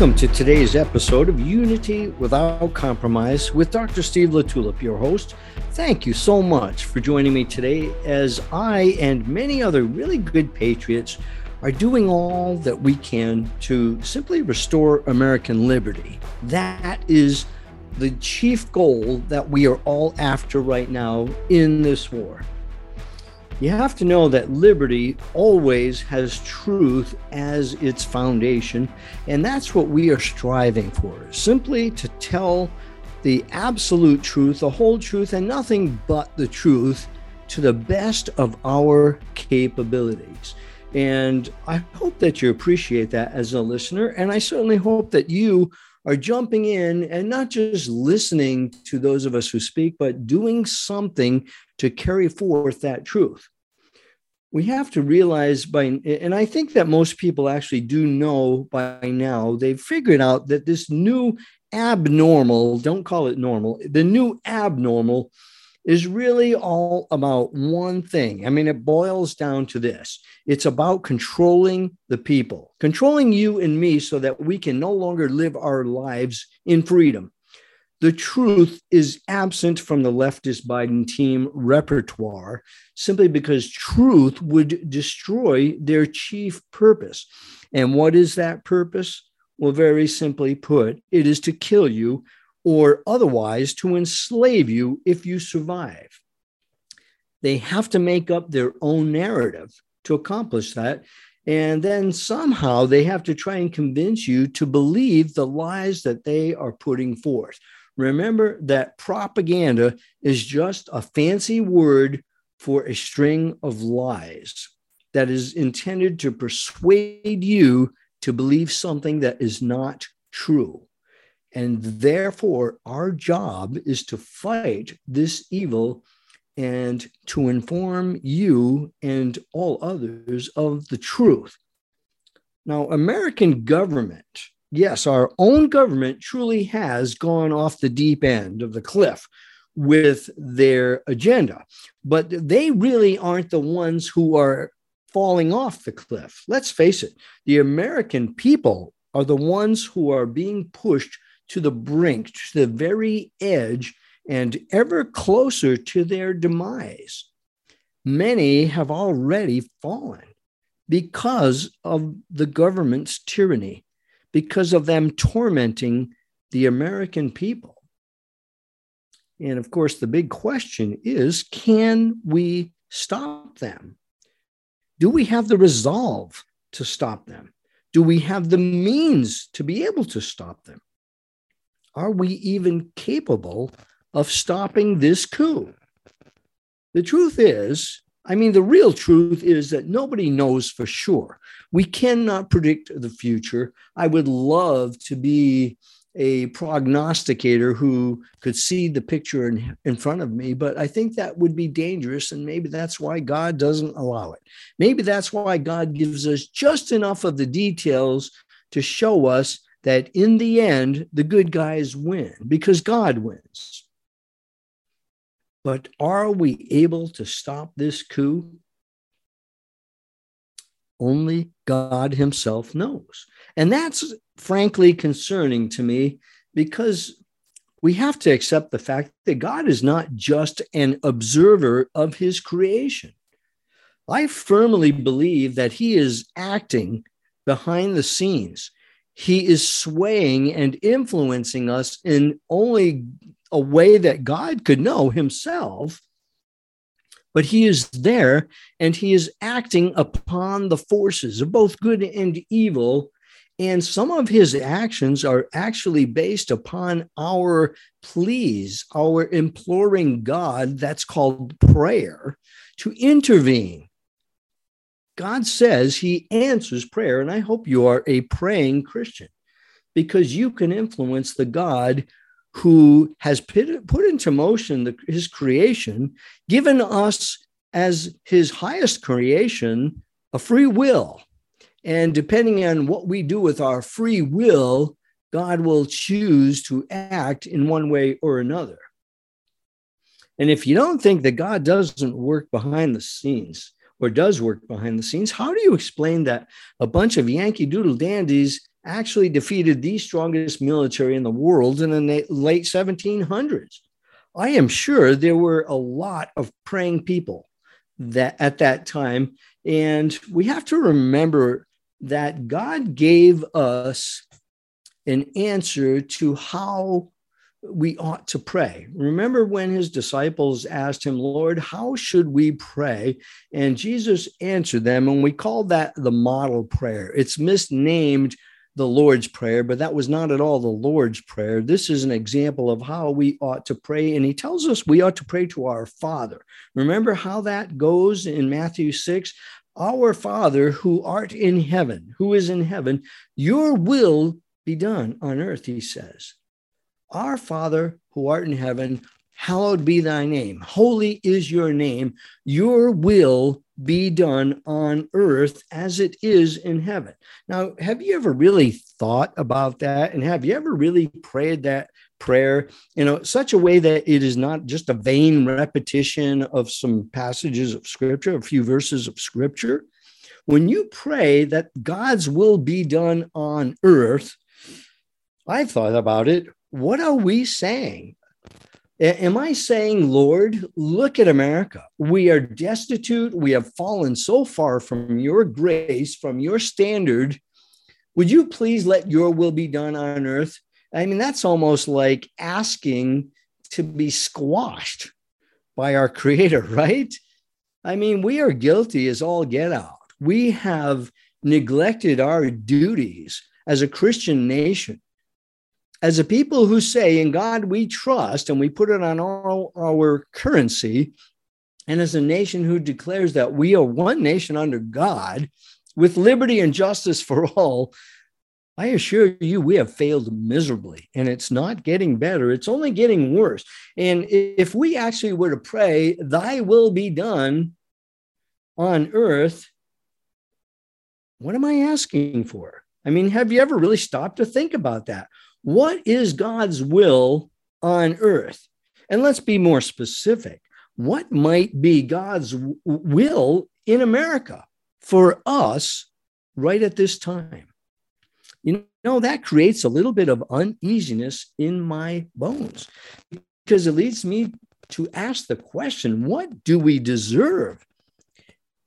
Welcome to today's episode of Unity Without Compromise with Dr. Steve LaTulippe, your host. Thank you so much for joining me today as I and many other really good patriots are doing all that we can to simply restore American liberty. That is the chief goal that we are all after right now in this war. You have to know that liberty always has truth as its foundation, and that's what we are striving for simply to tell the absolute truth, the whole truth, and nothing but the truth to the best of our capabilities. And I hope that you appreciate that as a listener. And I certainly hope that you are jumping in and not just listening to those of us who speak, but doing something to carry forth that truth. We have to realize by, and I think that most people actually do know by now, they've figured out that this new abnormal, don't call it normal, the new abnormal is really all about one thing. I mean, it boils down to this it's about controlling the people, controlling you and me so that we can no longer live our lives in freedom. The truth is absent from the leftist Biden team repertoire simply because truth would destroy their chief purpose. And what is that purpose? Well, very simply put, it is to kill you or otherwise to enslave you if you survive. They have to make up their own narrative to accomplish that. And then somehow they have to try and convince you to believe the lies that they are putting forth. Remember that propaganda is just a fancy word for a string of lies that is intended to persuade you to believe something that is not true. And therefore, our job is to fight this evil and to inform you and all others of the truth. Now, American government, yes, our own government truly has gone off the deep end of the cliff with their agenda, but they really aren't the ones who are falling off the cliff. Let's face it, the American people are the ones who are being pushed to the brink, to the very edge, and ever closer to their demise. Many have already fallen because of the government's tyranny, because of them tormenting the American people. And of course, the big question is can we stop them? Do we have the resolve to stop them? Do we have the means to be able to stop them? are we even capable of stopping this coup? The truth is, I mean, the real truth is that nobody knows for sure. We cannot predict the future. I would love to be a prognosticator who could see the picture in, in front of me, but I think that would be dangerous. And maybe that's why God doesn't allow it. Maybe that's why God gives us just enough of the details to show us that in the end, the good guys win because God wins. But are we able to stop this coup? Only God Himself knows. And that's frankly concerning to me because we have to accept the fact that God is not just an observer of His creation. I firmly believe that He is acting behind the scenes he is swaying and influencing us in only a way that God could know himself. But he is there and he is acting upon the forces of both good and evil. And some of his actions are actually based upon our pleas, our imploring God, that's called prayer, to intervene. God says he answers prayer. And I hope you are a praying Christian because you can influence the God who has put, put into motion the, his creation, given us as his highest creation a free will. And depending on what we do with our free will, God will choose to act in one way or another. And if you don't think that God doesn't work behind the scenes, or does work behind the scenes. How do you explain that a bunch of Yankee Doodle dandies actually defeated the strongest military in the world in the late 1700s. I am sure there were a lot of praying people that at that time and we have to remember that God gave us an answer to how we ought to pray. Remember when his disciples asked him, Lord, how should we pray? And Jesus answered them, and we call that the model prayer. It's misnamed the Lord's Prayer, but that was not at all the Lord's Prayer. This is an example of how we ought to pray. And he tells us we ought to pray to our Father. Remember how that goes in Matthew 6? Our Father who art in heaven, who is in heaven, your will be done on earth, he says. Our Father who art in heaven, hallowed be thy name. Holy is your name. Your will be done on earth as it is in heaven. Now, have you ever really thought about that? And have you ever really prayed that prayer in a, such a way that it is not just a vain repetition of some passages of scripture, a few verses of scripture? When you pray that God's will be done on earth, I've thought about it. What are we saying? Am I saying, Lord, look at America? We are destitute. We have fallen so far from your grace, from your standard. Would you please let your will be done on earth? I mean, that's almost like asking to be squashed by our creator, right? I mean, we are guilty as all get out. We have neglected our duties as a Christian nation as a people who say, in God we trust, and we put it on all our currency, and as a nation who declares that we are one nation under God with liberty and justice for all, I assure you, we have failed miserably and it's not getting better. It's only getting worse. And if we actually were to pray, Thy will be done on earth, what am I asking for? I mean, have you ever really stopped to think about that? What is God's will on earth? And let's be more specific. What might be God's will in America for us right at this time? You know, that creates a little bit of uneasiness in my bones because it leads me to ask the question what do we deserve?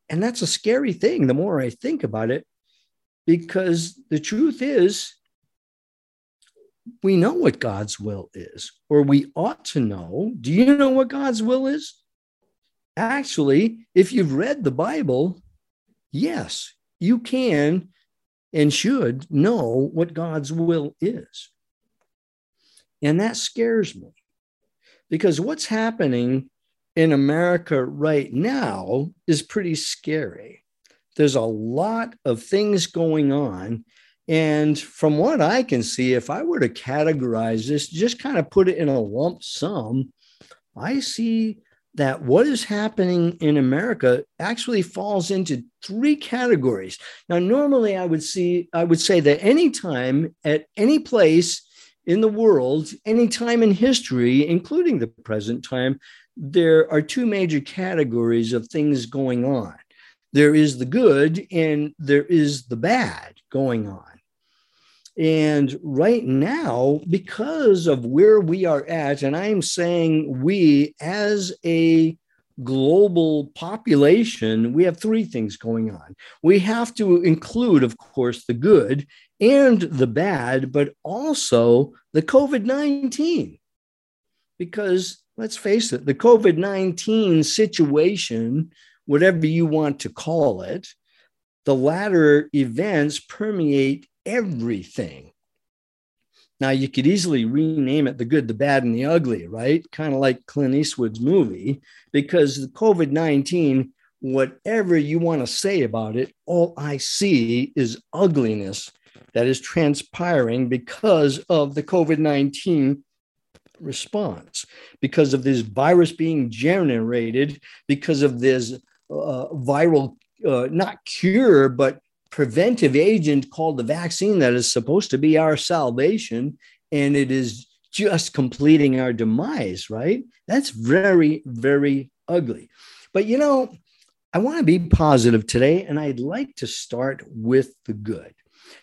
And that's a scary thing the more I think about it, because the truth is, we know what God's will is, or we ought to know. Do you know what God's will is? Actually, if you've read the Bible, yes, you can and should know what God's will is. And that scares me because what's happening in America right now is pretty scary. There's a lot of things going on and from what I can see, if I were to categorize this, just kind of put it in a lump sum, I see that what is happening in America actually falls into three categories. Now, normally I would see, I would say that anytime at any place in the world, any time in history, including the present time, there are two major categories of things going on. There is the good and there is the bad going on. And right now, because of where we are at, and I'm saying we as a global population, we have three things going on. We have to include, of course, the good and the bad, but also the COVID 19. Because let's face it, the COVID 19 situation, whatever you want to call it, the latter events permeate everything. Now, you could easily rename it The Good, the Bad, and the Ugly, right? Kind of like Clint Eastwood's movie, because the COVID 19, whatever you want to say about it, all I see is ugliness that is transpiring because of the COVID 19 response, because of this virus being generated, because of this uh, viral, uh, not cure, but preventive agent called the vaccine that is supposed to be our salvation, and it is just completing our demise, right? That's very, very ugly. But you know, I want to be positive today, and I'd like to start with the good.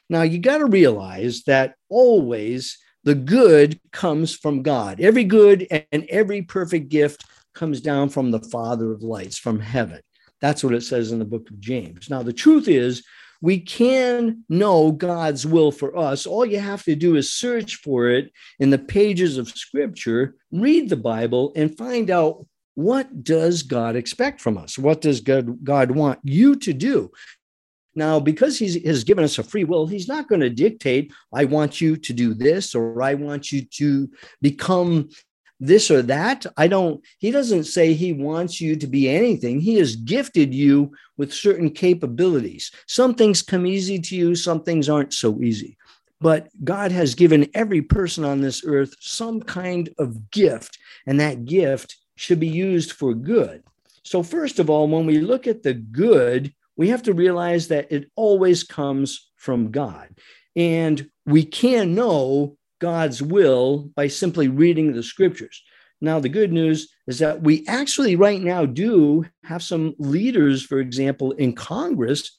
Now, you got to realize that always the good comes from God. Every good and every perfect gift comes down from the Father of lights, from heaven. That's what it says in the book of James. Now, the truth is, we can know God's will for us. All you have to do is search for it in the pages of scripture, read the Bible, and find out what does God expect from us? What does God, God want you to do? Now, because he has given us a free will, he's not going to dictate, I want you to do this or I want you to become this or that. I don't, he doesn't say he wants you to be anything. He has gifted you with certain capabilities. Some things come easy to you, some things aren't so easy. But God has given every person on this earth some kind of gift, and that gift should be used for good. So, first of all, when we look at the good, we have to realize that it always comes from God. And we can know God's will by simply reading the scriptures. Now, the good news is that we actually, right now, do have some leaders, for example, in Congress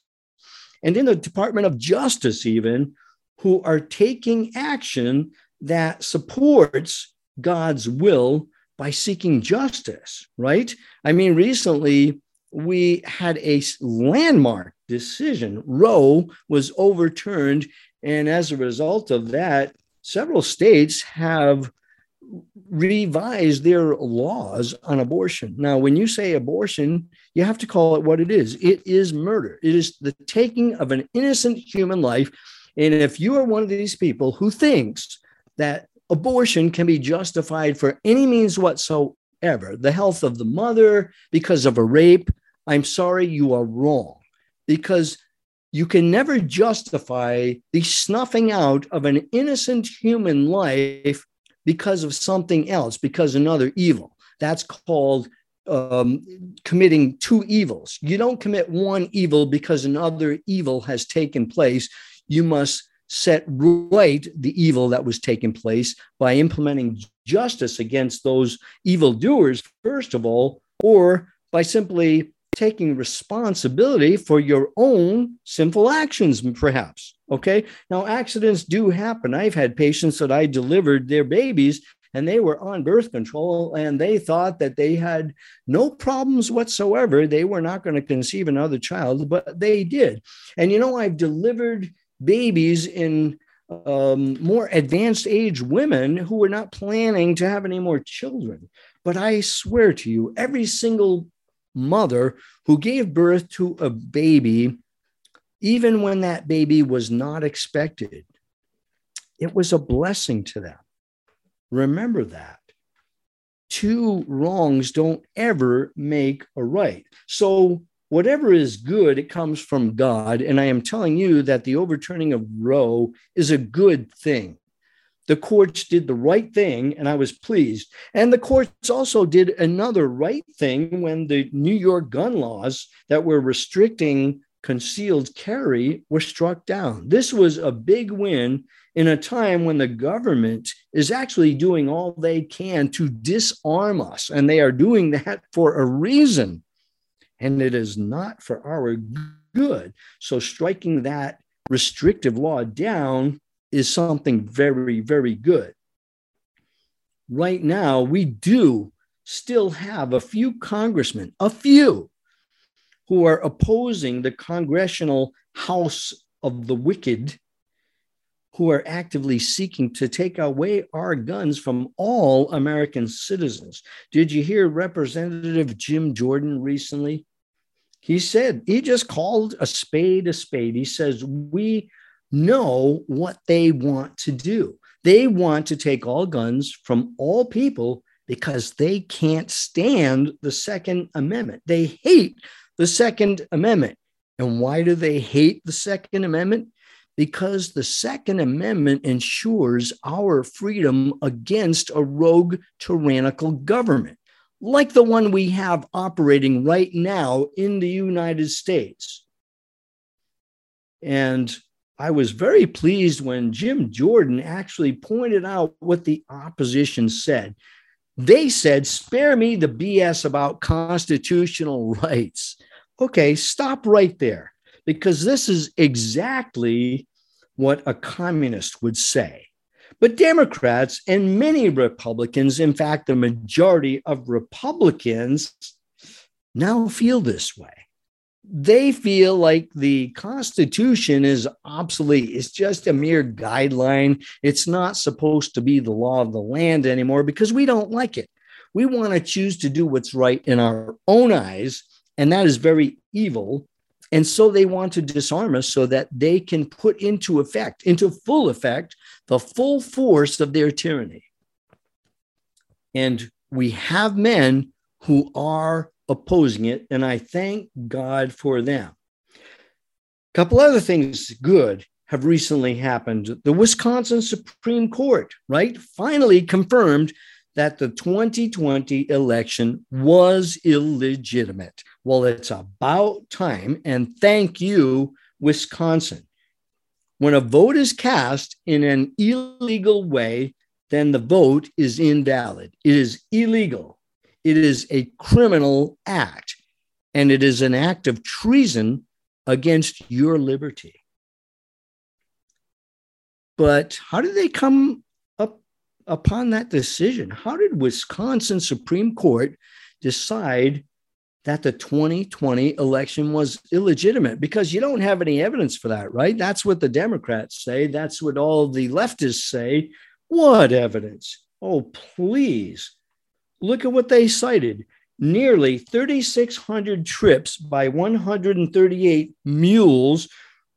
and in the Department of Justice, even, who are taking action that supports God's will by seeking justice, right? I mean, recently, we had a landmark decision. Roe was overturned. And as a result of that, several states have revised their laws on abortion. Now, when you say abortion, you have to call it what it is it is murder, it is the taking of an innocent human life. And if you are one of these people who thinks that abortion can be justified for any means whatsoever, the health of the mother because of a rape, I'm sorry, you are wrong because you can never justify the snuffing out of an innocent human life because of something else, because another evil. That's called um, committing two evils. You don't commit one evil because another evil has taken place. You must set right the evil that was taking place by implementing justice against those evildoers, first of all, or by simply taking responsibility for your own sinful actions, perhaps. Okay. Now, accidents do happen. I've had patients that I delivered their babies and they were on birth control and they thought that they had no problems whatsoever. They were not going to conceive another child, but they did. And you know, I've delivered babies in um, more advanced age women who were not planning to have any more children. But I swear to you, every single mother who gave birth to a baby, even when that baby was not expected. It was a blessing to them. Remember that. Two wrongs don't ever make a right. So, whatever is good, it comes from God. And I am telling you that the overturning of Roe is a good thing the courts did the right thing, and I was pleased. And the courts also did another right thing when the New York gun laws that were restricting concealed carry were struck down. This was a big win in a time when the government is actually doing all they can to disarm us, and they are doing that for a reason. And it is not for our good. So, striking that restrictive law down is something very, very good. Right now, we do still have a few congressmen, a few, who are opposing the Congressional House of the Wicked, who are actively seeking to take away our guns from all American citizens. Did you hear Representative Jim Jordan recently? He said, he just called a spade a spade. He says, We know what they want to do. They want to take all guns from all people because they can't stand the Second Amendment. They hate the Second Amendment. And why do they hate the Second Amendment? Because the Second Amendment ensures our freedom against a rogue, tyrannical government, like the one we have operating right now in the United States. And I was very pleased when Jim Jordan actually pointed out what the opposition said. They said, spare me the BS about constitutional rights. Okay, stop right there, because this is exactly what a communist would say. But Democrats and many Republicans, in fact, the majority of Republicans, now feel this way. They feel like the Constitution is obsolete. It's just a mere guideline. It's not supposed to be the law of the land anymore because we don't like it. We want to choose to do what's right in our own eyes, and that is very evil. And so they want to disarm us so that they can put into effect, into full effect, the full force of their tyranny. And we have men who are opposing it, and I thank God for them. A couple other things good have recently happened. The Wisconsin Supreme Court, right, finally confirmed that the 2020 election was illegitimate. Well, it's about time. And thank you, Wisconsin. When a vote is cast in an illegal way, then the vote is invalid. It is illegal. It is a criminal act, and it is an act of treason against your liberty. But how did they come up upon that decision? How did Wisconsin Supreme Court decide that the 2020 election was illegitimate because you don't have any evidence for that, right? That's what the Democrats say. That's what all the leftists say. What evidence? Oh, please. Look at what they cited nearly 3,600 trips by 138 mules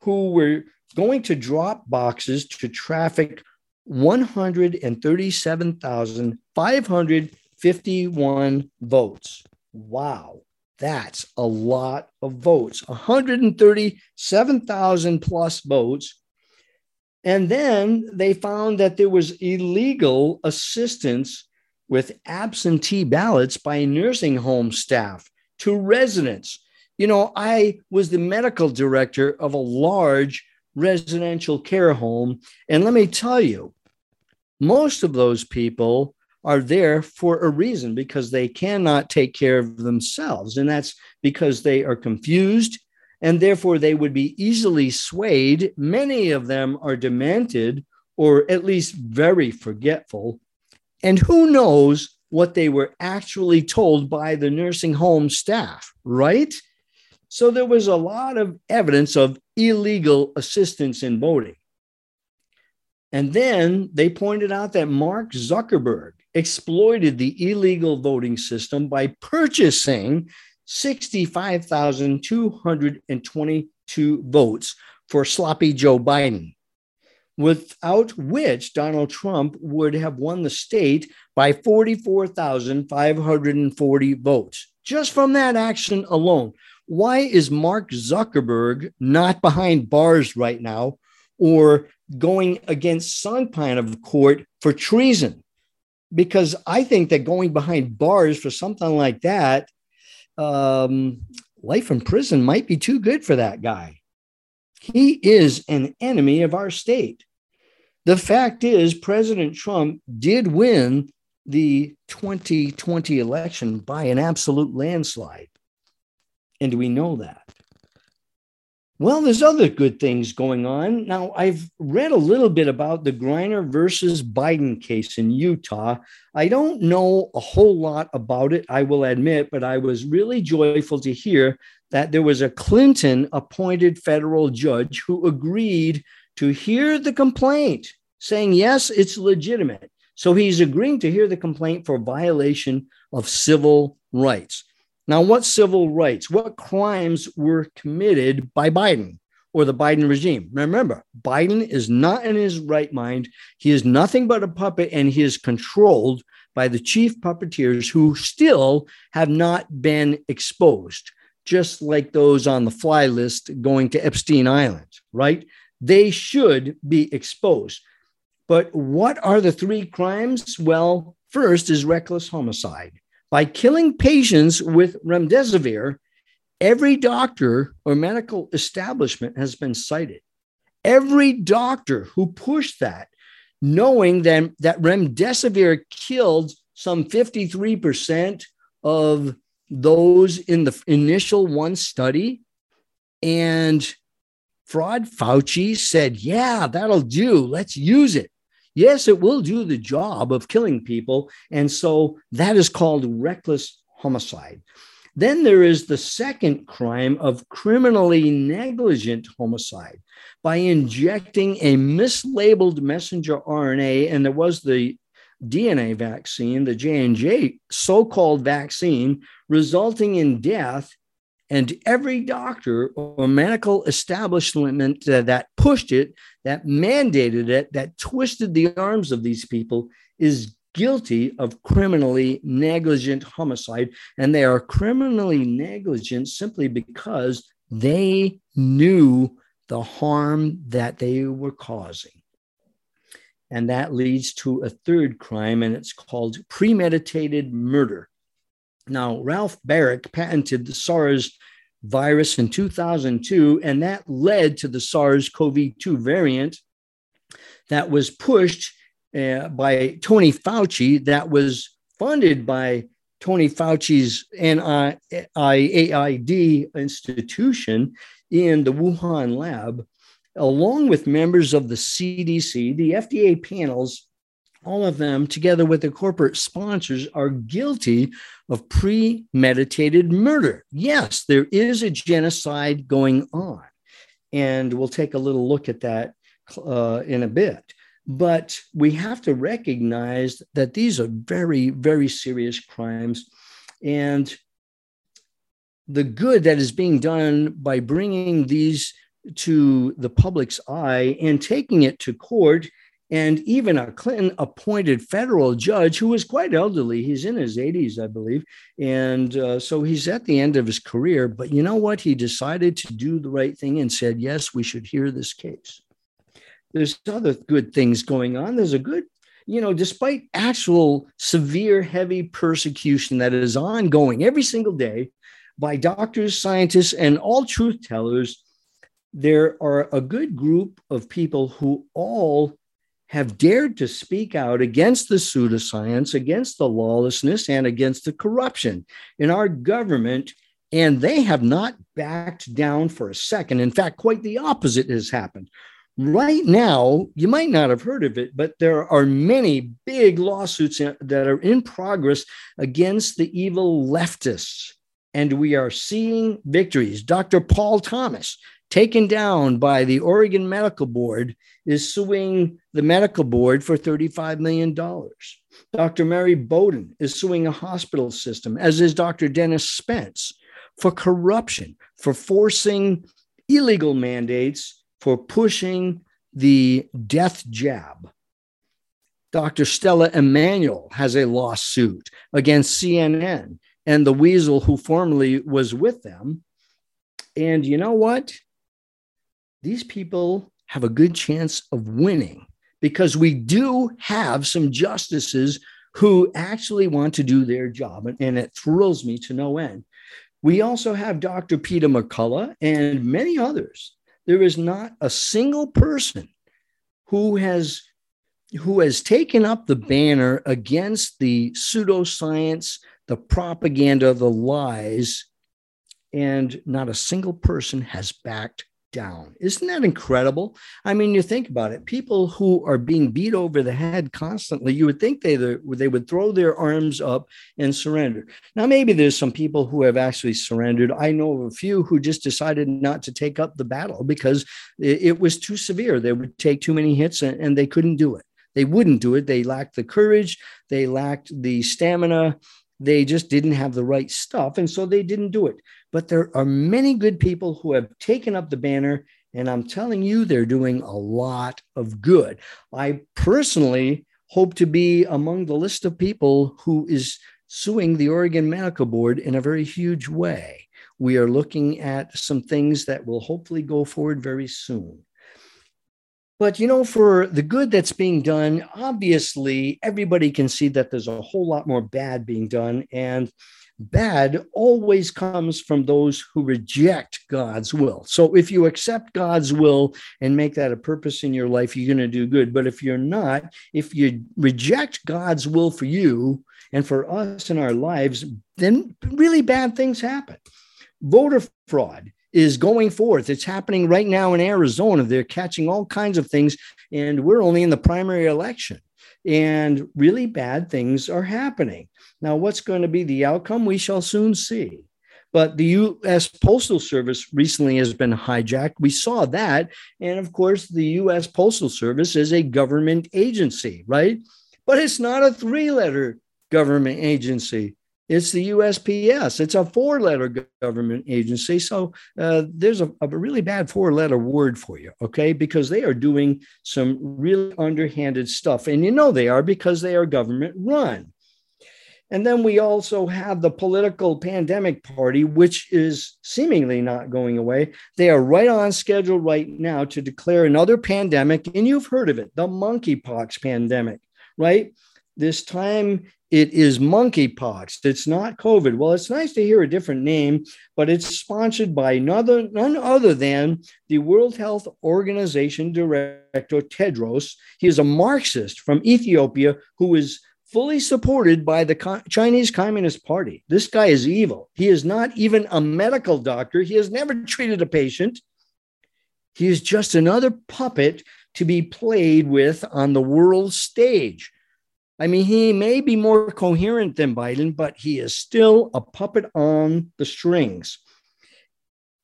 who were going to drop boxes to traffic 137,551 votes. Wow. That's a lot of votes 137,000 plus votes. And then they found that there was illegal assistance with absentee ballots by nursing home staff to residents. You know, I was the medical director of a large residential care home. And let me tell you, most of those people are there for a reason because they cannot take care of themselves. And that's because they are confused and therefore they would be easily swayed. Many of them are demented or at least very forgetful. And who knows what they were actually told by the nursing home staff, right? So there was a lot of evidence of illegal assistance in voting. And then they pointed out that Mark Zuckerberg exploited the illegal voting system by purchasing 65,222 votes for sloppy Joe Biden, without which Donald Trump would have won the state by 44,540 votes. Just from that action alone. Why is Mark Zuckerberg not behind bars right now or going against some kind of court for treason? because I think that going behind bars for something like that, um, life in prison might be too good for that guy. He is an enemy of our state. The fact is, President Trump did win the 2020 election by an absolute landslide. And we know that. Well, there's other good things going on. Now, I've read a little bit about the Griner versus Biden case in Utah. I don't know a whole lot about it, I will admit, but I was really joyful to hear that there was a Clinton appointed federal judge who agreed to hear the complaint, saying, yes, it's legitimate. So he's agreeing to hear the complaint for violation of civil rights. Now, what civil rights, what crimes were committed by Biden or the Biden regime? Remember, Biden is not in his right mind. He is nothing but a puppet and he is controlled by the chief puppeteers who still have not been exposed, just like those on the fly list going to Epstein Island, right? They should be exposed. But what are the three crimes? Well, first is reckless homicide. By killing patients with remdesivir, every doctor or medical establishment has been cited. Every doctor who pushed that, knowing that, that remdesivir killed some 53% of those in the initial one study, and fraud? Fauci said, yeah, that'll do. Let's use it. Yes, it will do the job of killing people. And so that is called reckless homicide. Then there is the second crime of criminally negligent homicide by injecting a mislabeled messenger RNA. And there was the DNA vaccine, the J&J so-called vaccine, resulting in death and every doctor or medical establishment that pushed it, that mandated it, that twisted the arms of these people is guilty of criminally negligent homicide. And they are criminally negligent simply because they knew the harm that they were causing. And that leads to a third crime, and it's called premeditated murder. Now, Ralph Baric patented the SARS virus in 2002, and that led to the SARS CoV 2 variant that was pushed uh, by Tony Fauci, that was funded by Tony Fauci's NIAID institution in the Wuhan lab, along with members of the CDC, the FDA panels all of them, together with the corporate sponsors, are guilty of premeditated murder. Yes, there is a genocide going on. And we'll take a little look at that uh, in a bit. But we have to recognize that these are very, very serious crimes. And the good that is being done by bringing these to the public's eye and taking it to court and even a Clinton appointed federal judge who was quite elderly. He's in his 80s, I believe. And uh, so he's at the end of his career. But you know what? He decided to do the right thing and said, yes, we should hear this case. There's other good things going on. There's a good, you know, despite actual severe, heavy persecution that is ongoing every single day by doctors, scientists, and all truth tellers, there are a good group of people who all have dared to speak out against the pseudoscience, against the lawlessness, and against the corruption in our government. And they have not backed down for a second. In fact, quite the opposite has happened. Right now, you might not have heard of it, but there are many big lawsuits that are in progress against the evil leftists. And we are seeing victories. Dr. Paul Thomas taken down by the Oregon Medical Board, is suing the medical board for $35 million. Dr. Mary Bowden is suing a hospital system, as is Dr. Dennis Spence, for corruption, for forcing illegal mandates, for pushing the death jab. Dr. Stella Immanuel has a lawsuit against CNN and the weasel who formerly was with them. And you know what? These people have a good chance of winning because we do have some justices who actually want to do their job. And, it thrills me to no end. We also have Dr. Peter McCullough and many others. There is not a single person who has who has taken up the banner against the pseudoscience, the propaganda, the lies, and not a single person has backed down. Isn't that incredible? I mean, you think about it. People who are being beat over the head constantly, you would think they they would throw their arms up and surrender. Now, maybe there's some people who have actually surrendered. I know of a few who just decided not to take up the battle because it, was too severe. They would take too many hits and, and they couldn't do it. They wouldn't do it. They lacked the courage. They lacked the stamina they just didn't have the right stuff. And so they didn't do it. But there are many good people who have taken up the banner. And I'm telling you, they're doing a lot of good. I personally hope to be among the list of people who is suing the Oregon Medical Board in a very huge way. We are looking at some things that will hopefully go forward very soon. But you know, for the good that's being done, obviously everybody can see that there's a whole lot more bad being done. And bad always comes from those who reject God's will. So if you accept God's will and make that a purpose in your life, you're going to do good. But if you're not, if you reject God's will for you and for us in our lives, then really bad things happen. Voter fraud is going forth. It's happening right now in Arizona. They're catching all kinds of things, and we're only in the primary election. And really bad things are happening. Now, what's going to be the outcome? We shall soon see. But the US Postal Service recently has been hijacked. We saw that. And of course, the US Postal Service is a government agency, right? But it's not a three letter government agency. It's the USPS. It's a four letter government agency. So uh, there's a, a, really bad four letter word for you, okay? Because they are doing some really underhanded stuff. And you know they are because they are government run. And then we also have the political pandemic party, which is seemingly not going away. They are right on schedule right now to declare another pandemic. And you've heard of it the monkeypox pandemic, right? This time it is monkeypox. It's not COVID. Well, it's nice to hear a different name, but it's sponsored by another, none other than the World Health Organization director, Tedros. He is a Marxist from Ethiopia who is fully supported by the Chinese Communist Party. This guy is evil. He is not even a medical doctor, he has never treated a patient. He is just another puppet to be played with on the world stage. I mean, he may be more coherent than Biden, but he is still a puppet on the strings.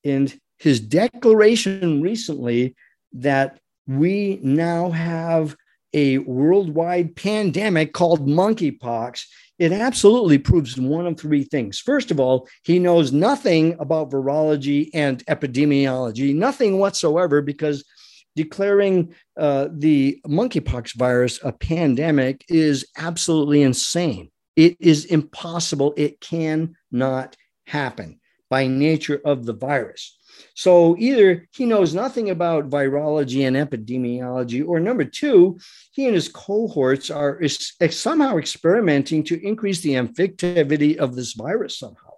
And his declaration recently that we now have a worldwide pandemic called monkeypox, it absolutely proves one of three things. First of all, he knows nothing about virology and epidemiology, nothing whatsoever, because declaring uh, the monkeypox virus a pandemic is absolutely insane. It is impossible. It cannot happen by nature of the virus. So either he knows nothing about virology and epidemiology, or number two, he and his cohorts are is, somehow experimenting to increase the infectivity of this virus somehow.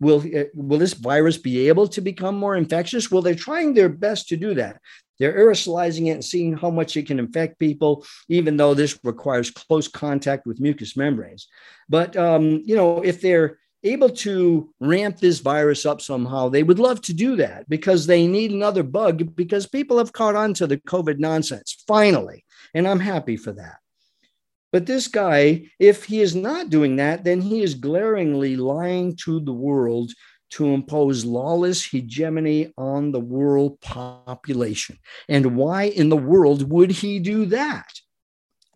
Will, uh, will this virus be able to become more infectious? Well, they're trying their best to do that. They're aerosolizing it and seeing how much it can infect people, even though this requires close contact with mucous membranes. But um, you know, if they're able to ramp this virus up somehow, they would love to do that because they need another bug because people have caught on to the COVID nonsense finally. And I'm happy for that. But this guy, if he is not doing that, then he is glaringly lying to the world to impose lawless hegemony on the world population. And why in the world would he do that?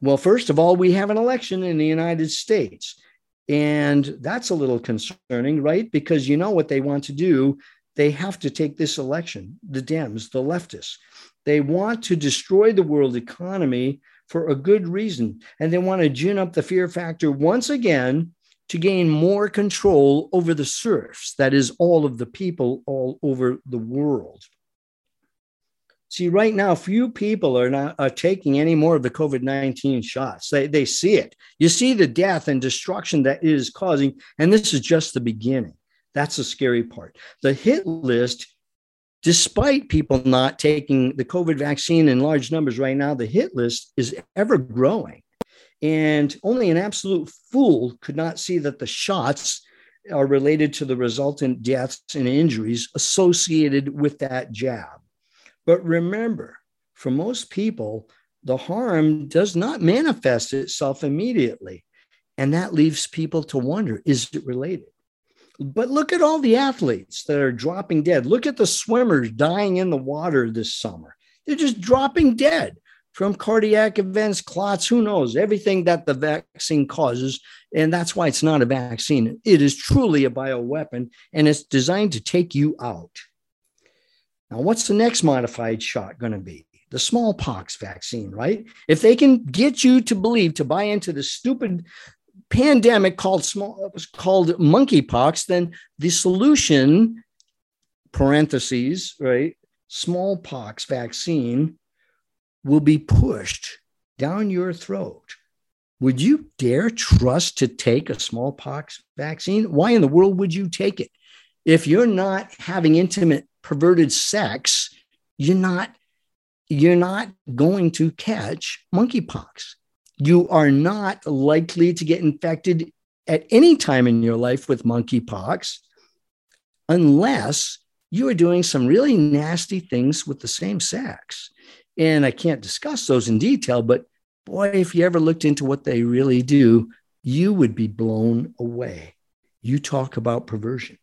Well, first of all, we have an election in the United States. And that's a little concerning, right? Because you know what they want to do. They have to take this election, the Dems, the leftists. They want to destroy the world economy for a good reason. And they want to gin up the fear factor once again to gain more control over the serfs, that is, all of the people all over the world. See, right now, few people are not are taking any more of the COVID 19 shots. They, they see it. You see the death and destruction that it is causing. And this is just the beginning. That's the scary part. The hit list, despite people not taking the COVID vaccine in large numbers right now, the hit list is ever growing. And only an absolute fool could not see that the shots are related to the resultant deaths and injuries associated with that jab. But remember, for most people, the harm does not manifest itself immediately. And that leaves people to wonder is it related? But look at all the athletes that are dropping dead. Look at the swimmers dying in the water this summer. They're just dropping dead from cardiac events, clots, who knows, everything that the vaccine causes. And that's why it's not a vaccine. It is truly a bioweapon and it's designed to take you out. Now, what's the next modified shot going to be? The smallpox vaccine, right? If they can get you to believe, to buy into the stupid pandemic called small called monkeypox, then the solution, parentheses, right? Smallpox vaccine will be pushed down your throat. Would you dare trust to take a smallpox vaccine? Why in the world would you take it? If you're not having intimate perverted sex, you're not you're not going to catch monkeypox. You are not likely to get infected at any time in your life with monkeypox unless you are doing some really nasty things with the same sex. And I can't discuss those in detail, but boy, if you ever looked into what they really do, you would be blown away. You talk about perversion.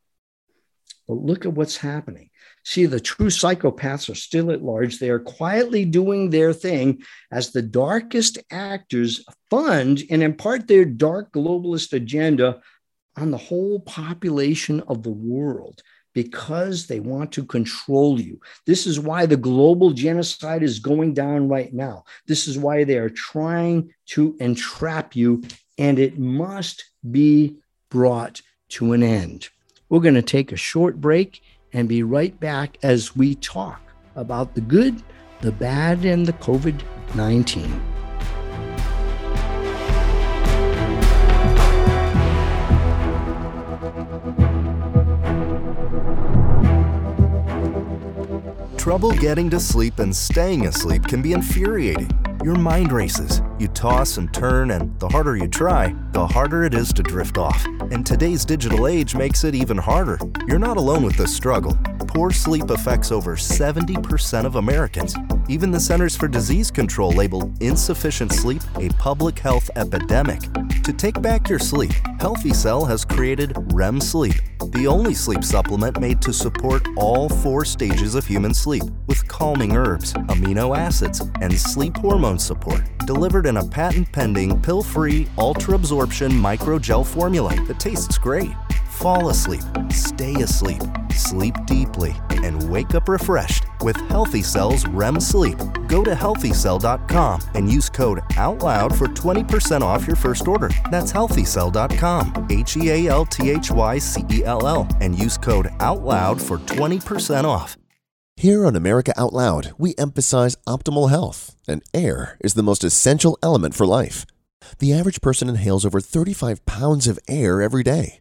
But look at what's happening. See, the true psychopaths are still at large. They are quietly doing their thing as the darkest actors fund and impart their dark globalist agenda on the whole population of the world because they want to control you. This is why the global genocide is going down right now. This is why they are trying to entrap you, and it must be brought to an end. We're going to take a short break and be right back as we talk about the good, the bad, and the COVID 19. Trouble getting to sleep and staying asleep can be infuriating. Your mind races. You toss and turn, and the harder you try, the harder it is to drift off. And today's digital age makes it even harder. You're not alone with this struggle. Poor sleep affects over 70% of Americans. Even the Centers for Disease Control labeled insufficient sleep a public health epidemic. To take back your sleep, Healthy Cell has created REM Sleep, the only sleep supplement made to support all four stages of human sleep with calming herbs, amino acids, and sleep hormone support, delivered in a patent pending pill free ultra absorption microgel formula that tastes great. Fall asleep, stay asleep, sleep deeply, and wake up refreshed with Healthy Cell's REM Sleep. Go to healthycell.com and use code OUTLOUD for 20% off your first order. That's healthycell.com, H E A L T H Y C E L L, and use code OUTLOUD for 20% off. Here on America Out Loud, we emphasize optimal health, and air is the most essential element for life. The average person inhales over 35 pounds of air every day.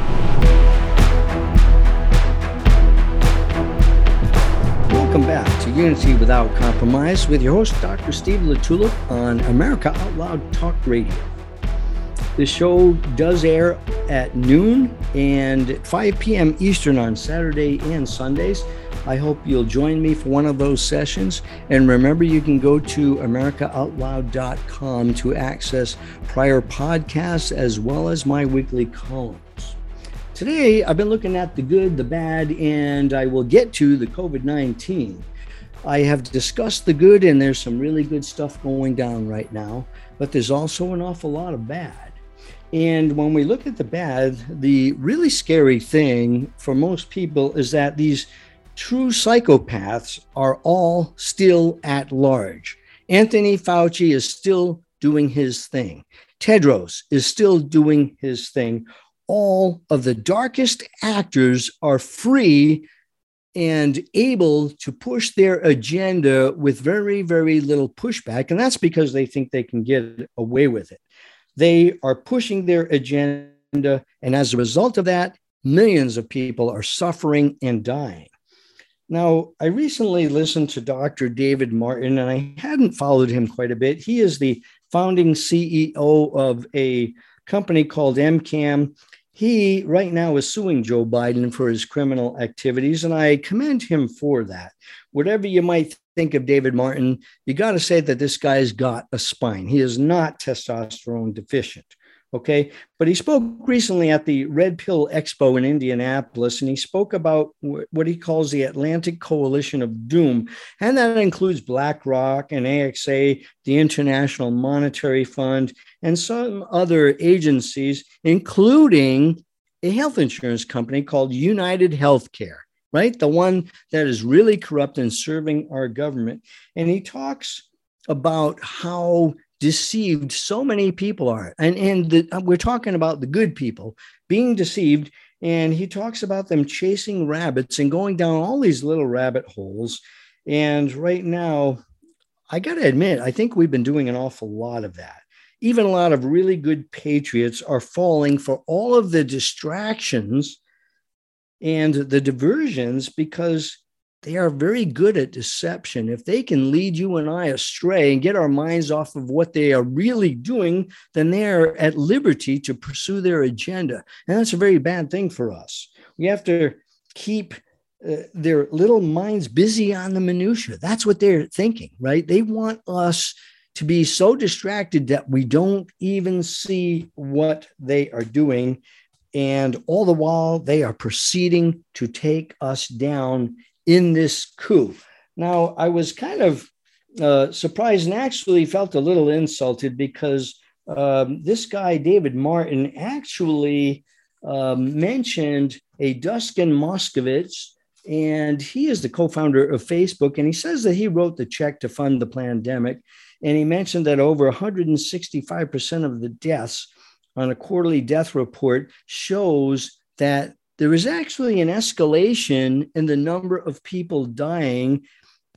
Welcome back to Unity Without Compromise with your host, Dr. Steve LaTulippe on America Out Loud Talk Radio. The show does air at noon and 5 p.m. Eastern on Saturday and Sundays. I hope you'll join me for one of those sessions. And remember, you can go to AmericaOutloud.com to access prior podcasts as well as my weekly columns. Today, I've been looking at the good, the bad, and I will get to the COVID 19. I have discussed the good, and there's some really good stuff going down right now, but there's also an awful lot of bad. And when we look at the bad, the really scary thing for most people is that these true psychopaths are all still at large. Anthony Fauci is still doing his thing. Tedros is still doing his thing all of the darkest actors are free and able to push their agenda with very, very little pushback. And that's because they think they can get away with it. They are pushing their agenda. And as a result of that, millions of people are suffering and dying. Now, I recently listened to Dr. David Martin, and I hadn't followed him quite a bit. He is the founding CEO of a company called MCAM he right now is suing Joe Biden for his criminal activities, and I commend him for that. Whatever you might think of David Martin, you got to say that this guy's got a spine. He is not testosterone deficient. Okay. But he spoke recently at the Red Pill Expo in Indianapolis, and he spoke about what he calls the Atlantic Coalition of Doom. And that includes BlackRock and AXA, the International Monetary Fund, and some other agencies, including a health insurance company called United Healthcare, right? The one that is really corrupt and serving our government. And he talks about how deceived so many people are. And, and the, we're talking about the good people being deceived. And he talks about them chasing rabbits and going down all these little rabbit holes. And right now, I got to admit, I think we've been doing an awful lot of that. Even a lot of really good patriots are falling for all of the distractions and the diversions because they are very good at deception. If they can lead you and I astray and get our minds off of what they are really doing, then they are at liberty to pursue their agenda. And that's a very bad thing for us. We have to keep uh, their little minds busy on the minutia. That's what they're thinking, right? They want us to be so distracted that we don't even see what they are doing. And all the while, they are proceeding to take us down in this coup. Now, I was kind of uh, surprised and actually felt a little insulted because um, this guy, David Martin, actually um, mentioned a Dustin Moskovitz, and he is the co founder of Facebook. And he says that he wrote the check to fund the pandemic. And he mentioned that over 165% of the deaths on a quarterly death report shows that there is actually an escalation in the number of people dying.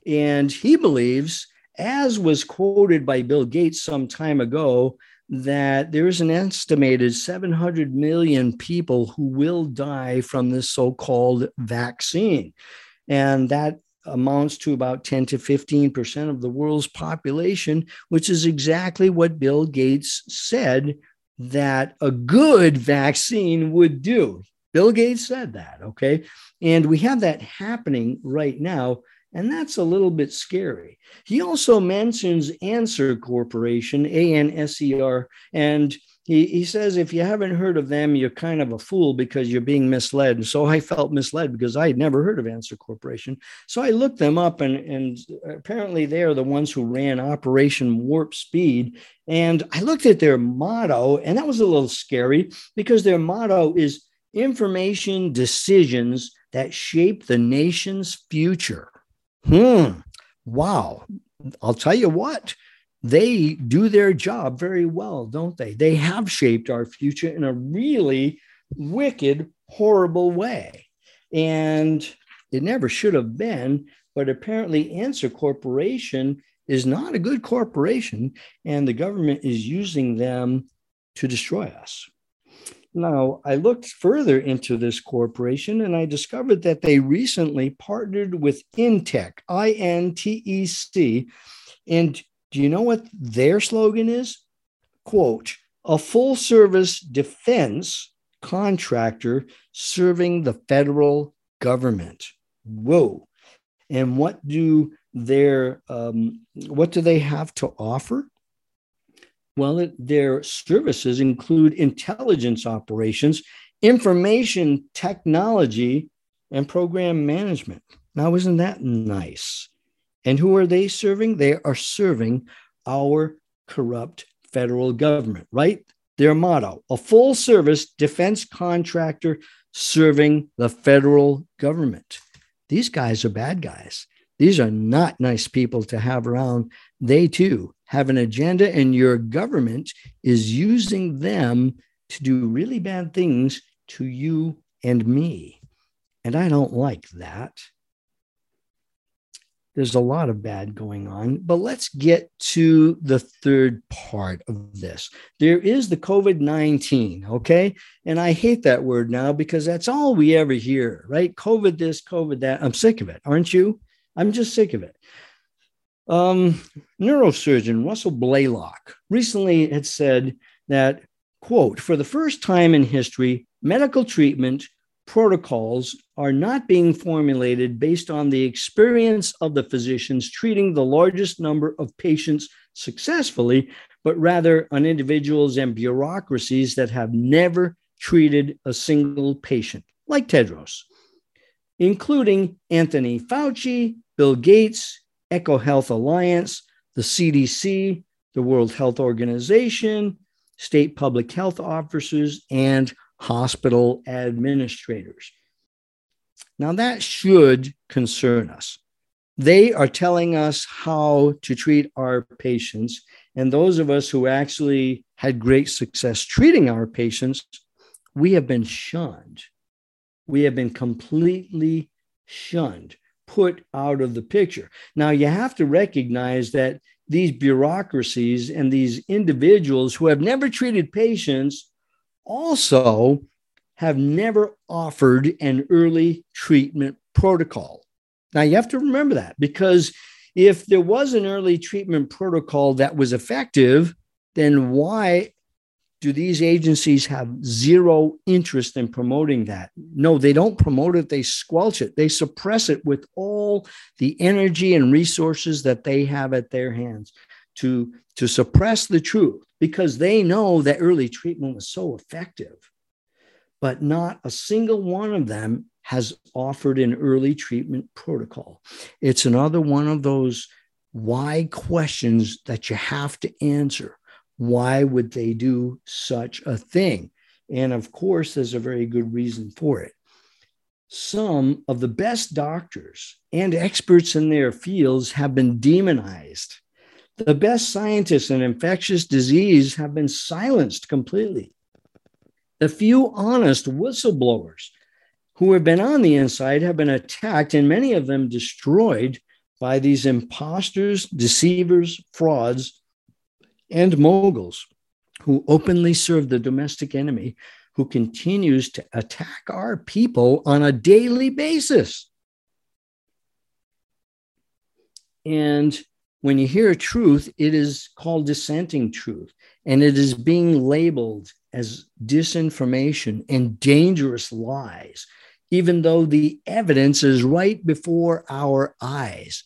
And he believes, as was quoted by Bill Gates some time ago, that there is an estimated 700 million people who will die from this so called vaccine. And that amounts to about 10 to 15% of the world's population, which is exactly what Bill Gates said that a good vaccine would do. Bill Gates said that, okay? And we have that happening right now, and that's a little bit scary. He also mentions ANSER Corporation, A N S E R, and he, he says if you haven't heard of them, you're kind of a fool because you're being misled. And so I felt misled because I had never heard of ANSER Corporation. So I looked them up, and, and apparently they are the ones who ran Operation Warp Speed. And I looked at their motto, and that was a little scary because their motto is information decisions that shape the nation's future. Hmm. Wow. I'll tell you what, they do their job very well, don't they? They have shaped our future in a really wicked, horrible way. And it never should have been, but apparently, ANSER Corporation is not a good corporation, and the government is using them to destroy us. Now, I looked further into this corporation and I discovered that they recently partnered with Intec, I N T E C. And do you know what their slogan is? Quote, a full service defense contractor serving the federal government. Whoa. And what do their um, what do they have to offer? Well, their services include intelligence operations, information technology, and program management. Now, isn't that nice? And who are they serving? They are serving our corrupt federal government, right? Their motto a full service defense contractor serving the federal government. These guys are bad guys. These are not nice people to have around. They too have an agenda, and your government is using them to do really bad things to you and me. And I don't like that. There's a lot of bad going on, but let's get to the third part of this. There is the COVID 19, okay? And I hate that word now because that's all we ever hear, right? COVID this, COVID that. I'm sick of it, aren't you? I'm just sick of it. Um, neurosurgeon Russell Blaylock recently had said that, quote, for the first time in history, medical treatment protocols are not being formulated based on the experience of the physicians treating the largest number of patients successfully, but rather on individuals and bureaucracies that have never treated a single patient, like Tedros, including Anthony Fauci, Bill Gates, EcoHealth Alliance, the CDC, the World Health Organization, state public health officers, and hospital administrators. Now, that should concern us. They are telling us how to treat our patients. And those of us who actually had great success treating our patients, we have been shunned. We have been completely shunned put out of the picture. Now, you have to recognize that these bureaucracies and these individuals who have never treated patients also have never offered an early treatment protocol. Now, you have to remember that because if there was an early treatment protocol that was effective, then why do these agencies have zero interest in promoting that? No, they don't promote it, they squelch it, they suppress it with all the energy and resources that they have at their hands to, to suppress the truth because they know that early treatment was so effective. But not a single one of them has offered an early treatment protocol. It's another one of those why questions that you have to answer why would they do such a thing? And of course, there's a very good reason for it. Some of the best doctors and experts in their fields have been demonized. The best scientists in infectious disease have been silenced completely. The few honest whistleblowers who have been on the inside have been attacked and many of them destroyed by these imposters, deceivers, frauds, and moguls who openly serve the domestic enemy who continues to attack our people on a daily basis. And when you hear truth, it is called dissenting truth, and it is being labeled as disinformation and dangerous lies, even though the evidence is right before our eyes.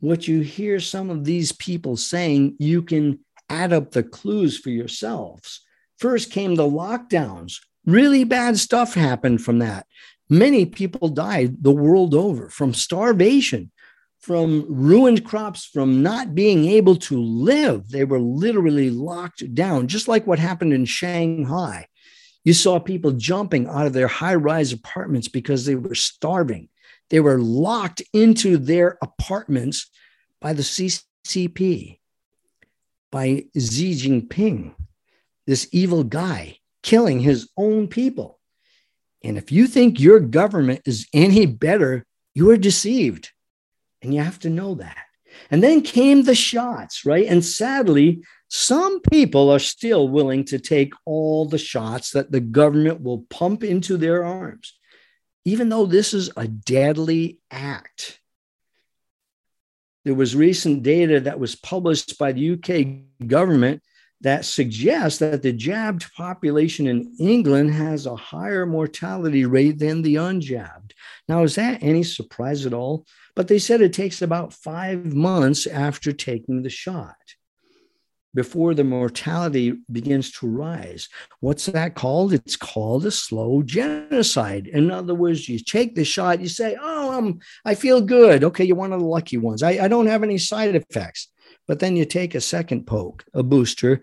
What you hear some of these people saying, you can add up the clues for yourselves. First came the lockdowns. Really bad stuff happened from that. Many people died the world over from starvation, from ruined crops, from not being able to live. They were literally locked down, just like what happened in Shanghai. You saw people jumping out of their high rise apartments because they were starving. They were locked into their apartments by the CCP by Xi Jinping, this evil guy killing his own people. And if you think your government is any better, you are deceived. And you have to know that. And then came the shots, right? And sadly, some people are still willing to take all the shots that the government will pump into their arms, even though this is a deadly act. There was recent data that was published by the UK government that suggests that the jabbed population in England has a higher mortality rate than the unjabbed. Now, is that any surprise at all? But they said it takes about five months after taking the shot before the mortality begins to rise. What's that called? It's called a slow genocide. In other words, you take the shot, you say, Oh, I'm, I feel good. Okay, you're one of the lucky ones. I, I don't have any side effects. But then you take a second poke, a booster,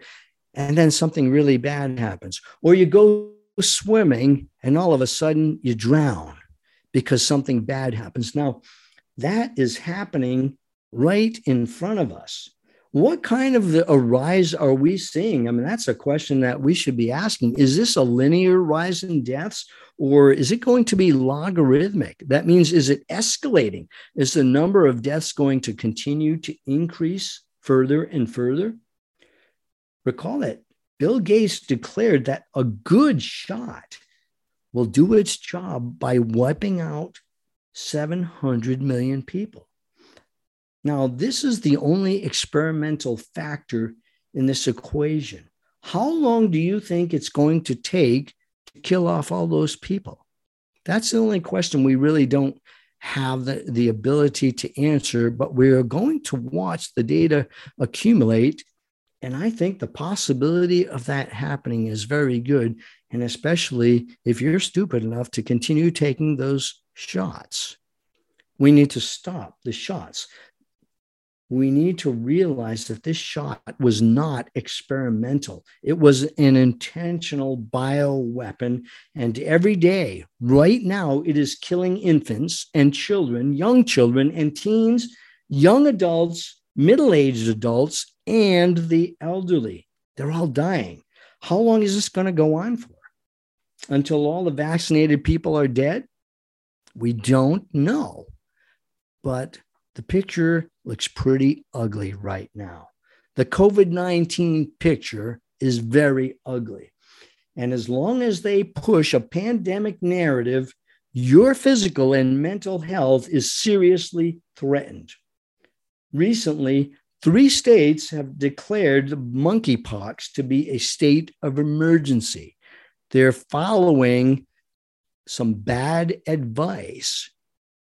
and then something really bad happens. Or you go swimming and all of a sudden you drown because something bad happens. Now, that is happening right in front of us what kind of the, a rise are we seeing? I mean, that's a question that we should be asking. Is this a linear rise in deaths or is it going to be logarithmic? That means, is it escalating? Is the number of deaths going to continue to increase further and further? Recall that Bill Gates declared that a good shot will do its job by wiping out 700 million people. Now, this is the only experimental factor in this equation. How long do you think it's going to take to kill off all those people? That's the only question we really don't have the, the ability to answer, but we are going to watch the data accumulate. And I think the possibility of that happening is very good. And especially if you're stupid enough to continue taking those shots, we need to stop the shots we need to realize that this shot was not experimental. It was an intentional bioweapon. And every day, right now, it is killing infants and children, young children and teens, young adults, middle aged adults, and the elderly. They're all dying. How long is this going to go on for? Until all the vaccinated people are dead? We don't know. but the picture looks pretty ugly right now. The COVID 19 picture is very ugly. And as long as they push a pandemic narrative, your physical and mental health is seriously threatened. Recently, three states have declared monkeypox to be a state of emergency. They're following some bad advice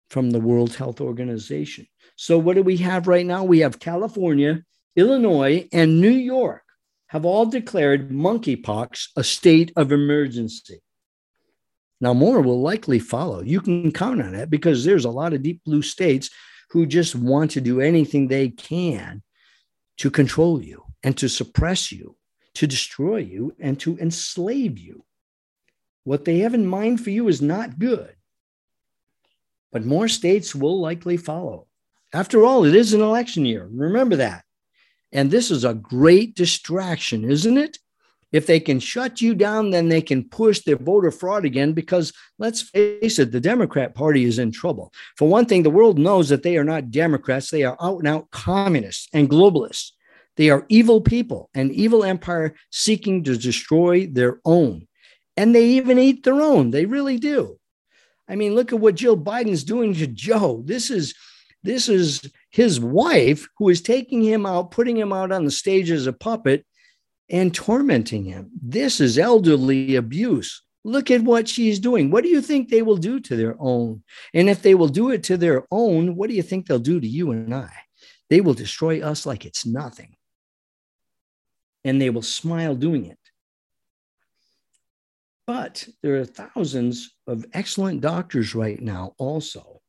from the World Health Organization. So, what do we have right now? We have California, Illinois, and New York have all declared monkeypox a state of emergency. Now, more will likely follow. You can count on it because there's a lot of deep blue states who just want to do anything they can to control you and to suppress you, to destroy you, and to enslave you. What they have in mind for you is not good. But more states will likely follow. After all, it is an election year. Remember that. And this is a great distraction, isn't it? If they can shut you down, then they can push their voter fraud again because let's face it, the Democrat Party is in trouble. For one thing, the world knows that they are not Democrats, they are out and out communists and globalists. They are evil people, an evil empire seeking to destroy their own. And they even eat their own. They really do. I mean, look at what Jill Biden's doing to Joe. This is this is his wife who is taking him out, putting him out on the stage as a puppet and tormenting him. This is elderly abuse. Look at what she's doing. What do you think they will do to their own? And if they will do it to their own, what do you think they'll do to you and I? They will destroy us like it's nothing. And they will smile doing it. But there are thousands of excellent doctors right now also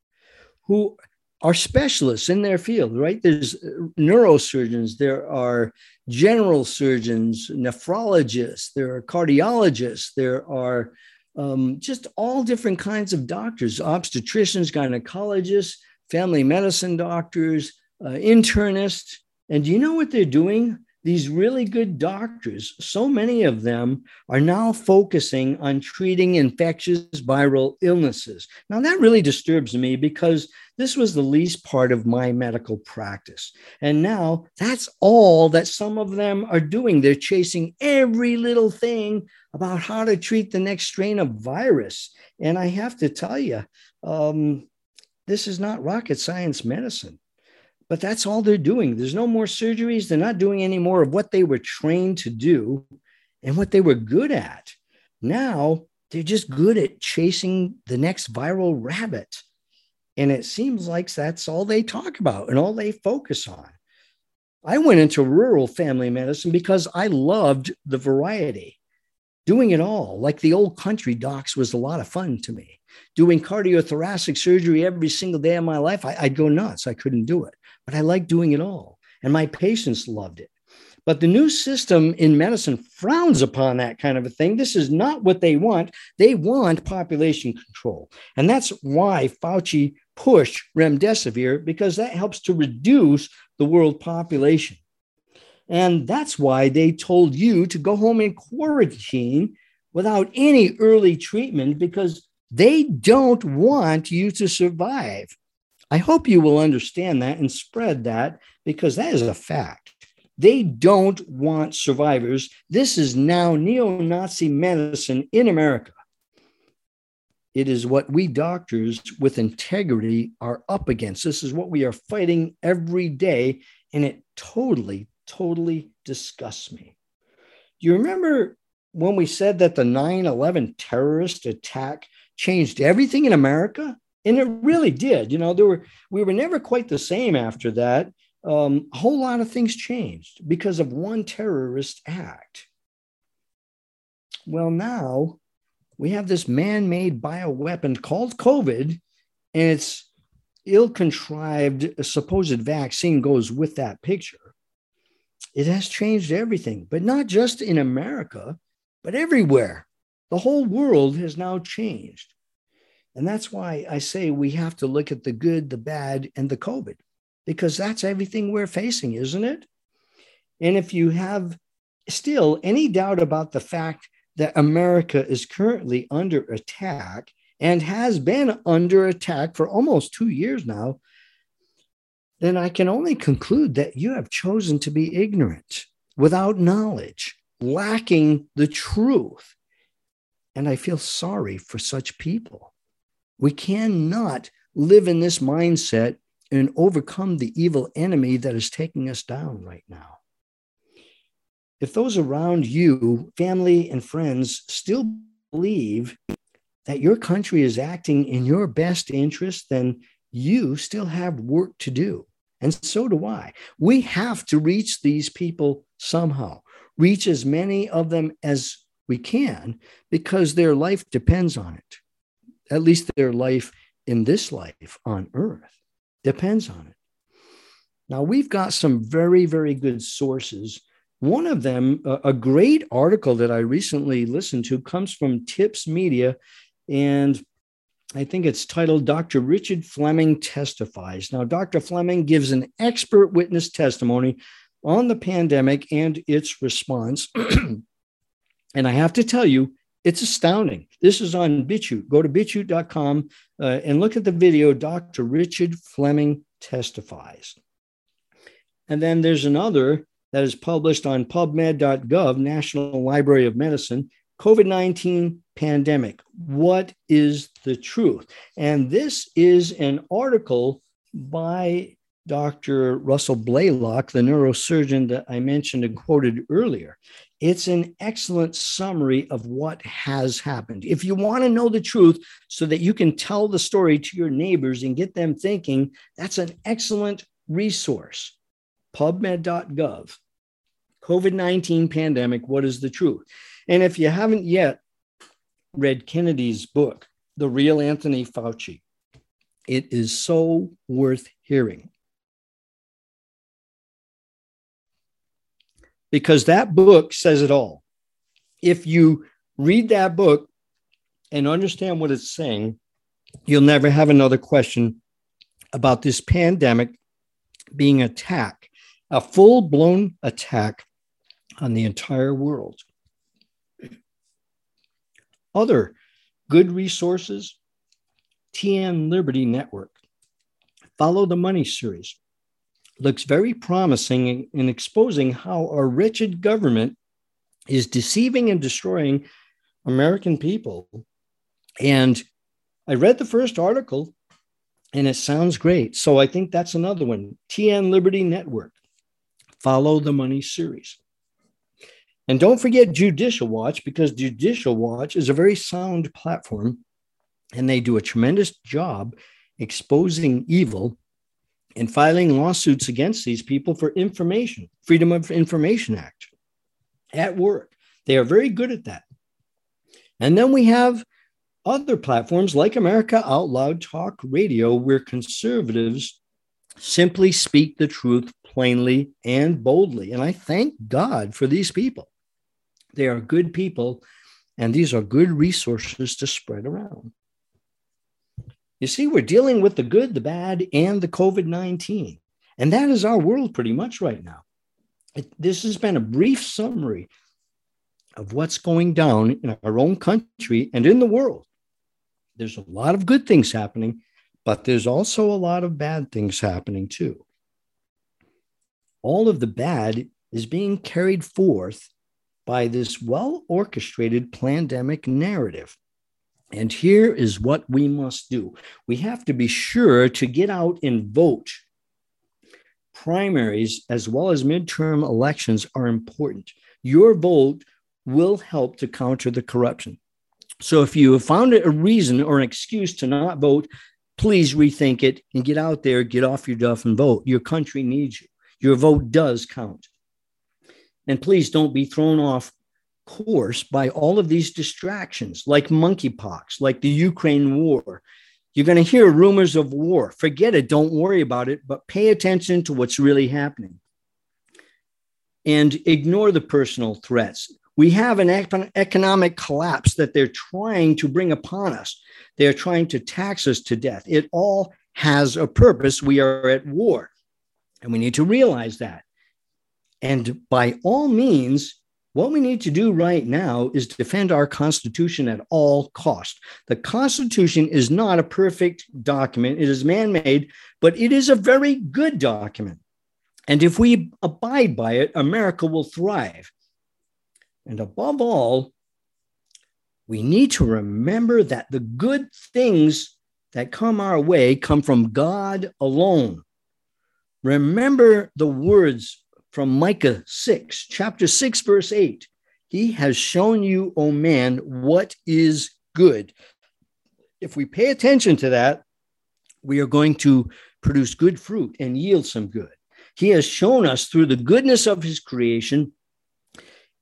who are specialists in their field, right? There's neurosurgeons, there are general surgeons, nephrologists, there are cardiologists, there are um, just all different kinds of doctors, obstetricians, gynecologists, family medicine doctors, uh, internists. And do you know what they're doing? These really good doctors, so many of them are now focusing on treating infectious viral illnesses. Now, that really disturbs me because this was the least part of my medical practice. And now that's all that some of them are doing. They're chasing every little thing about how to treat the next strain of virus. And I have to tell you, um, this is not rocket science medicine but that's all they're doing. There's no more surgeries. They're not doing any more of what they were trained to do and what they were good at. Now they're just good at chasing the next viral rabbit. And it seems like that's all they talk about and all they focus on. I went into rural family medicine because I loved the variety. Doing it all, like the old country docs, was a lot of fun to me. Doing cardiothoracic surgery every single day of my life, I, would go nuts. I couldn't do it but I like doing it all. And my patients loved it. But the new system in medicine frowns upon that kind of a thing. This is not what they want. They want population control. And that's why Fauci pushed remdesivir, because that helps to reduce the world population. And that's why they told you to go home and quarantine without any early treatment, because they don't want you to survive. I hope you will understand that and spread that because that is a fact. They don't want survivors. This is now neo Nazi medicine in America. It is what we doctors with integrity are up against. This is what we are fighting every day. And it totally, totally disgusts me. Do you remember when we said that the 9 11 terrorist attack changed everything in America? And it really did. You know, there were we were never quite the same after that. Um, a whole lot of things changed because of one terrorist act. Well, now we have this man-made bioweapon called COVID, and its ill-contrived supposed vaccine goes with that picture. It has changed everything, but not just in America, but everywhere. The whole world has now changed. And that's why I say we have to look at the good, the bad, and the COVID, because that's everything we're facing, isn't it? And if you have still any doubt about the fact that America is currently under attack and has been under attack for almost two years now, then I can only conclude that you have chosen to be ignorant, without knowledge, lacking the truth. And I feel sorry for such people. We cannot live in this mindset and overcome the evil enemy that is taking us down right now. If those around you, family and friends, still believe that your country is acting in your best interest, then you still have work to do. And so do I. We have to reach these people somehow, reach as many of them as we can, because their life depends on it. At least their life in this life on earth depends on it. Now, we've got some very, very good sources. One of them, a great article that I recently listened to, comes from Tips Media. And I think it's titled Dr. Richard Fleming Testifies. Now, Dr. Fleming gives an expert witness testimony on the pandemic and its response. and I have to tell you, it's astounding. This is on BitChute. Go to bitchute.com uh, and look at the video. Dr. Richard Fleming testifies. And then there's another that is published on PubMed.gov, National Library of Medicine, COVID 19 pandemic. What is the truth? And this is an article by Dr. Russell Blaylock, the neurosurgeon that I mentioned and quoted earlier. It's an excellent summary of what has happened. If you want to know the truth so that you can tell the story to your neighbors and get them thinking, that's an excellent resource. PubMed.gov. COVID 19 pandemic, what is the truth? And if you haven't yet read Kennedy's book, The Real Anthony Fauci, it is so worth hearing. Because that book says it all. If you read that book and understand what it's saying, you'll never have another question about this pandemic being attack, a full blown attack on the entire world. Other good resources TN Liberty Network, Follow the Money series, looks very promising in exposing how our wretched government is deceiving and destroying American people. And I read the first article and it sounds great. So I think that's another one TN Liberty Network, Follow the Money series. And don't forget Judicial Watch because Judicial Watch is a very sound platform and they do a tremendous job exposing evil and filing lawsuits against these people for information, Freedom of Information Act at work. They are very good at that. And then we have other platforms like America Out Loud Talk Radio, where conservatives simply speak the truth plainly and boldly. And I thank God for these people. They are good people, and these are good resources to spread around. You see, we're dealing with the good, the bad, and the COVID 19. And that is our world pretty much right now. It, this has been a brief summary of what's going down in our own country and in the world. There's a lot of good things happening, but there's also a lot of bad things happening too. All of the bad is being carried forth by this well orchestrated pandemic narrative. And here is what we must do we have to be sure to get out and vote. Primaries as well as midterm elections are important. Your vote will help to counter the corruption. So if you have found a reason or an excuse to not vote, please rethink it and get out there, get off your duff and vote. Your country needs you. Your vote does count. And please don't be thrown off course by all of these distractions, like monkeypox, like the Ukraine war. You're going to hear rumors of war. Forget it. Don't worry about it, but pay attention to what's really happening and ignore the personal threats. We have an economic collapse that they're trying to bring upon us. They're trying to tax us to death. It all has a purpose. We are at war, and we need to realize that. And by all means, What we need to do right now is defend our Constitution at all cost. The Constitution is not a perfect document. It is man-made, but it is a very good document. And if we abide by it, America will thrive. And above all, we need to remember that the good things that come our way come from God alone. Remember the words from Micah 6, chapter 6, verse 8. He has shown you, O man, what is good. If we pay attention to that, we are going to produce good fruit and yield some good. He has shown us through the goodness of his creation,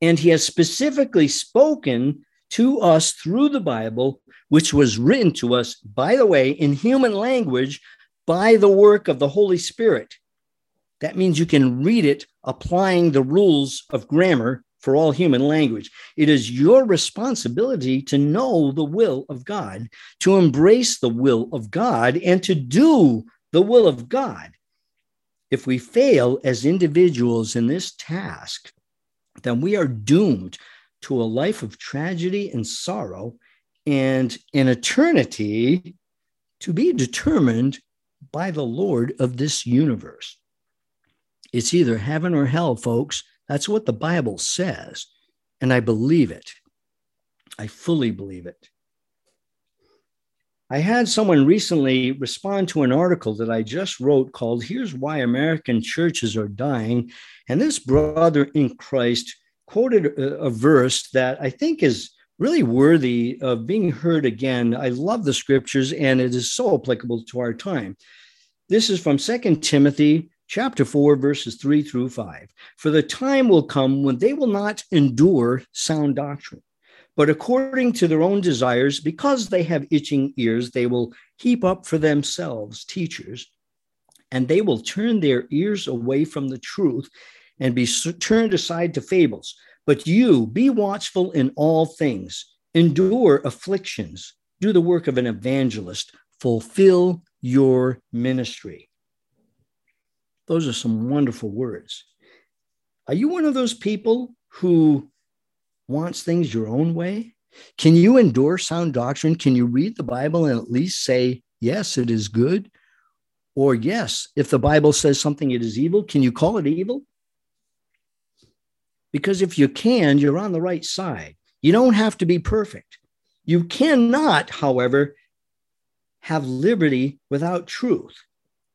and he has specifically spoken to us through the Bible, which was written to us, by the way, in human language by the work of the Holy Spirit. That means you can read it applying the rules of grammar for all human language. It is your responsibility to know the will of God, to embrace the will of God, and to do the will of God. If we fail as individuals in this task, then we are doomed to a life of tragedy and sorrow and an eternity to be determined by the Lord of this universe. It's either heaven or hell, folks. That's what the Bible says. And I believe it. I fully believe it. I had someone recently respond to an article that I just wrote called Here's Why American Churches Are Dying. And this brother in Christ quoted a, verse that I think is really worthy of being heard again. I love the scriptures and it is so applicable to our time. This is from Second Timothy chapter 4, verses 3 through 5. For the time will come when they will not endure sound doctrine, but according to their own desires, because they have itching ears, they will heap up for themselves teachers, and they will turn their ears away from the truth and be turned aside to fables. But you be watchful in all things, endure afflictions, do the work of an evangelist, fulfill your ministry. Those are some wonderful words. Are you one of those people who wants things your own way? Can you endure sound doctrine? Can you read the Bible and at least say, yes, it is good? Or, yes, if the Bible says something it is evil, can you call it evil? Because if you can, you're on the right side. You don't have to be perfect. You cannot, however, have liberty without truth.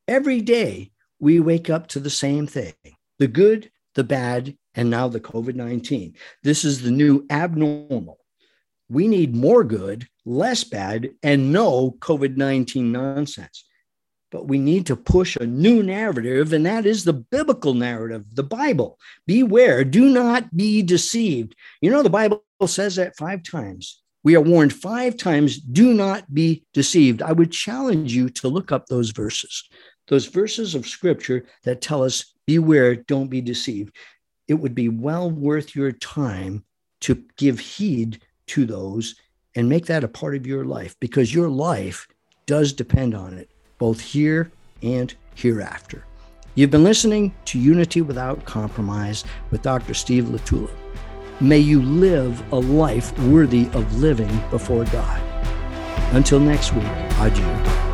Every day, we wake up to the same thing the good, the bad, and now the COVID 19. This is the new abnormal. We need more good, less bad, and no COVID 19 nonsense. But we need to push a new narrative, and that is the biblical narrative, the Bible. Beware, do not be deceived. You know, the Bible says that five times. We are warned five times do not be deceived. I would challenge you to look up those verses those verses of scripture that tell us, beware, don't be deceived. It would be well worth your time to give heed to those and make that a part of your life because your life does depend on it, both here and hereafter. You've been listening to Unity Without Compromise with Dr. Steve LaTulippe. May you live a life worthy of living before God. Until next week, adieu.